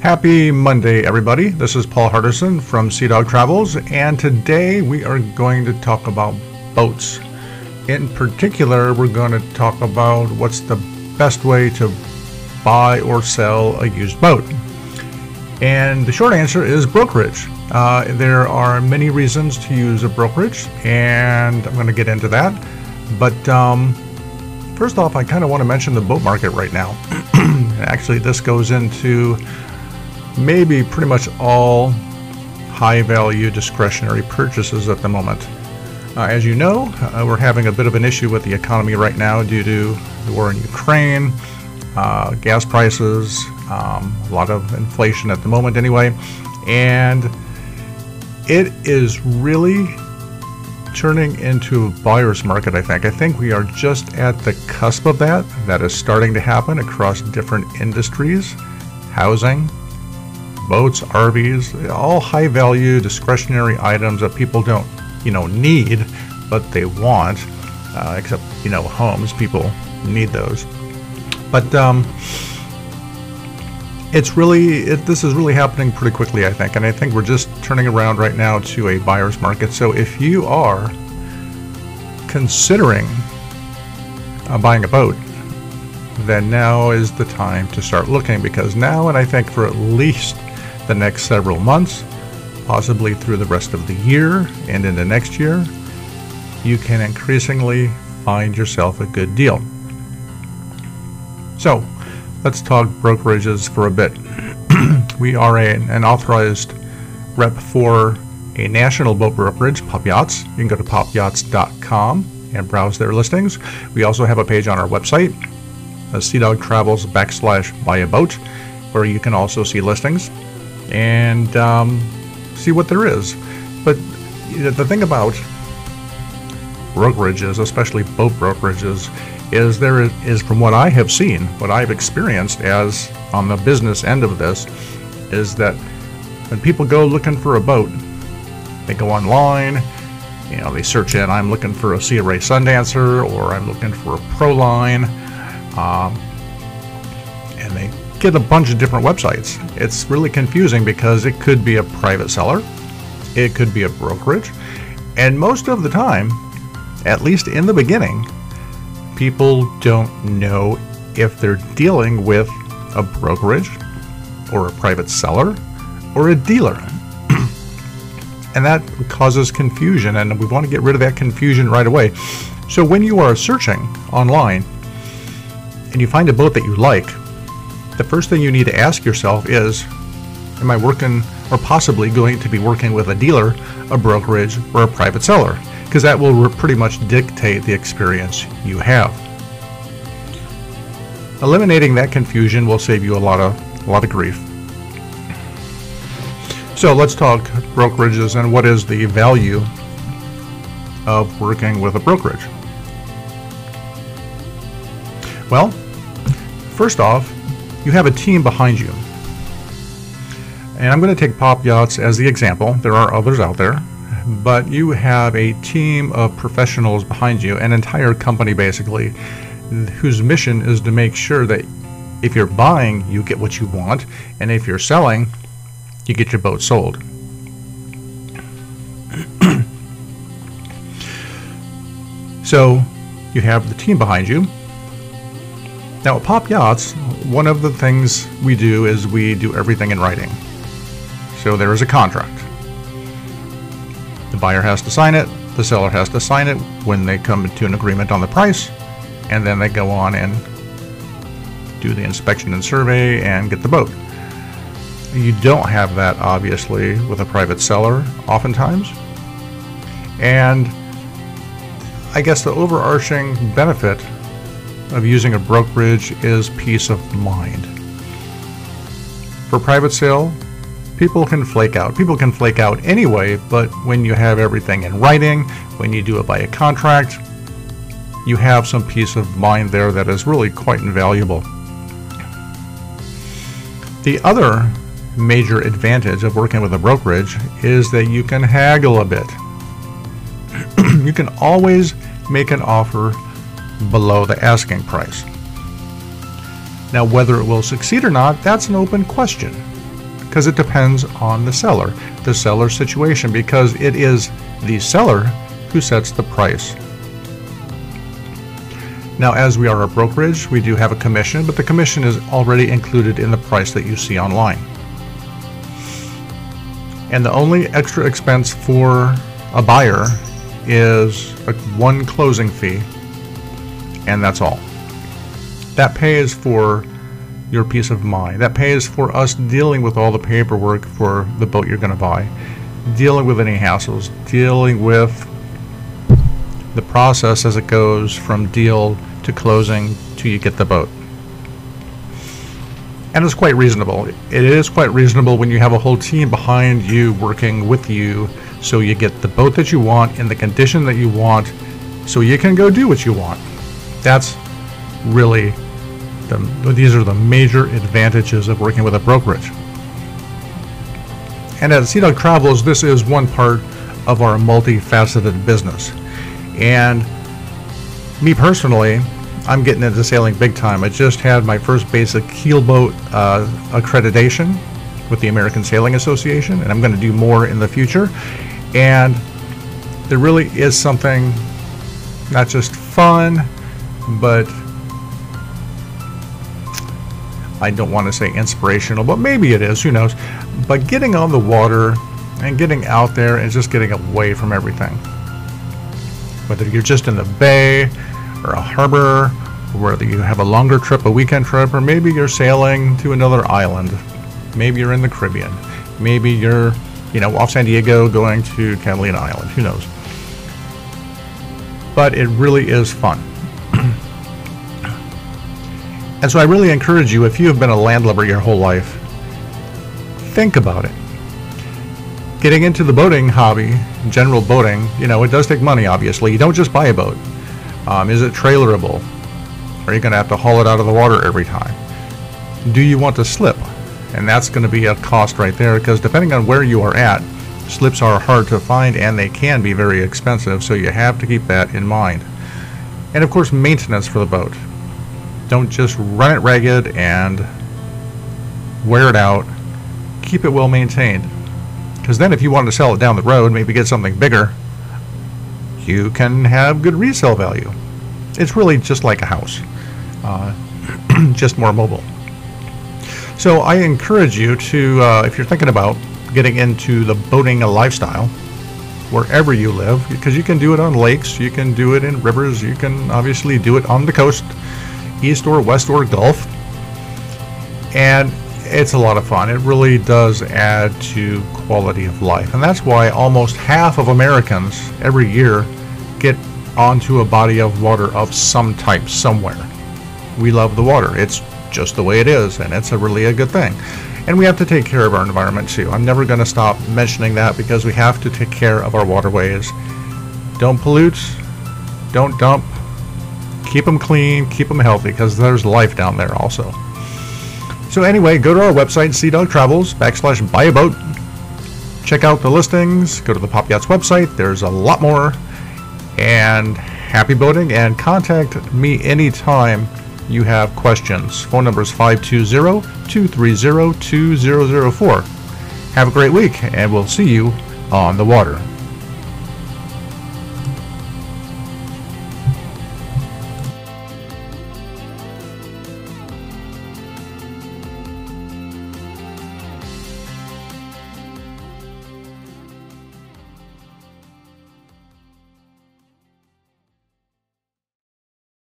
Happy Monday, everybody. This is Paul Hardison from Sea Dog Travels, and today we are going to talk about boats. In particular, we're going to talk about what's the best way to buy or sell a used boat. And the short answer is brokerage. Uh, there are many reasons to use a brokerage, and I'm going to get into that. But um, first off, I kind of want to mention the boat market right now. Actually, this goes into maybe pretty much all high value discretionary purchases at the moment. Uh, as you know, uh, we're having a bit of an issue with the economy right now due to the war in Ukraine, uh, gas prices, um, a lot of inflation at the moment, anyway. And it is really turning into a buyer's market, I think. I think we are just at the cusp of that. That is starting to happen across different industries housing, boats, RVs, all high value discretionary items that people don't, you know, need, but they want. Uh, except, you know, homes, people need those. But um, it's really, it, this is really happening pretty quickly, I think. And I think we're just turning around right now to a buyer's market. So if you are considering uh, buying a boat, then now is the time to start looking because now, and I think for at least the next several months, possibly through the rest of the year and into next year, you can increasingly find yourself a good deal. So, let's talk brokerages for a bit. we are a, an authorized rep for a national boat brokerage, Pop Yachts. You can go to popyachts.com and browse their listings. We also have a page on our website, uh, Sea Dog Travels backslash buy a boat, where you can also see listings and um, see what there is. But the thing about brokerages, especially boat brokerages, is there is from what I have seen, what I've experienced as on the business end of this, is that when people go looking for a boat, they go online, you know, they search in, I'm looking for a Sea Ray Sundancer or I'm looking for a Proline, um, and they get a bunch of different websites. It's really confusing because it could be a private seller, it could be a brokerage, and most of the time, at least in the beginning, people don't know if they're dealing with a brokerage or a private seller or a dealer. and that causes confusion, and we want to get rid of that confusion right away. So when you are searching online and you find a boat that you like, the first thing you need to ask yourself is Am I working or possibly going to be working with a dealer, a brokerage, or a private seller? Because that will pretty much dictate the experience you have. Eliminating that confusion will save you a lot of a lot of grief. So let's talk brokerages and what is the value of working with a brokerage. Well, first off, you have a team behind you. And I'm going to take Pop Yachts as the example. There are others out there. But you have a team of professionals behind you, an entire company basically, whose mission is to make sure that if you're buying, you get what you want, and if you're selling, you get your boat sold. so you have the team behind you, now at Pop Yachts, one of the things we do is we do everything in writing. So there is a contract. The buyer has to sign it, the seller has to sign it when they come to an agreement on the price, and then they go on and do the inspection and survey and get the boat. You don't have that obviously with a private seller oftentimes. And I guess the overarching benefit of using a brokerage is peace of mind. For private sale, people can flake out. People can flake out anyway, but when you have everything in writing, when you do it by a contract, you have some peace of mind there that is really quite invaluable. The other major advantage of working with a brokerage is that you can haggle a bit. you can always make an offer below the asking price. Now, whether it will succeed or not, that's an open question. because it depends on the seller, the seller's situation, because it is the seller who sets the price. Now, as we are a brokerage, we do have a commission, but the commission is already included in the price that you see online. And the only extra expense for a buyer is one closing fee, and that's all. That pays for your peace of mind. That pays for us dealing with all the paperwork for the boat you're going to buy, dealing with any hassles, dealing with the process as it goes from deal to closing to you get the boat. And it's quite reasonable. It is quite reasonable when you have a whole team behind you working with you so you get the boat that you want in the condition that you want so you can go do what you want. That's really the, these are the major advantages of working with a brokerage. And at Sea Dog Travels, this is one part of our multifaceted business. And me personally, I'm getting into sailing big time. I just had my first basic keelboat uh, accreditation with the American Sailing Association, and I'm going to do more in the future. And there really is something not just fun, but I don't want to say inspirational, but maybe it is, who knows. But getting on the water and getting out there and just getting away from everything. Whether you're just in the bay or a harbor, or whether you have a longer trip, a weekend trip, or maybe you're sailing to another island. Maybe you're in the Caribbean. Maybe you're, you know, off San Diego going to Catalina Island. Who knows? But it really is fun. And so I really encourage you, if you have been a landlubber your whole life, think about it. Getting into the boating hobby, general boating, you know, it does take money, obviously. You don't just buy a boat. Um, is it trailerable? Are you going to have to haul it out of the water every time? Do you want to slip? And that's going to be a cost right there because depending on where you are at, slips are hard to find and they can be very expensive, so you have to keep that in mind. And of course, maintenance for the boat. Don't just run it ragged and wear it out. Keep it well maintained. Because then, if you want to sell it down the road, maybe get something bigger, you can have good resale value. It's really just like a house, uh, just more mobile. So, I encourage you to, uh, if you're thinking about getting into the boating lifestyle, wherever you live, because you can do it on lakes, you can do it in rivers, you can obviously do it on the coast east or west or Gulf. And it's a lot of fun. It really does add to quality of life. And that's why almost half of Americans every year get onto a body of water of some type somewhere. We love the water. It's just the way it is, and it's a really a good thing. And we have to take care of our environment too. I'm never going to stop mentioning that because we have to take care of our waterways. Don't pollute, don't dump, keep them clean, keep them healthy, because there's life down there also. So anyway, go to our website, Sea Dog Travels, backslash buy a boat. Check out the listings, go to the Pop Yachts website, there's a lot more. And happy boating, and contact me anytime you have questions. Phone number is 520-230-2004. Have a great week, and we'll see you on the water.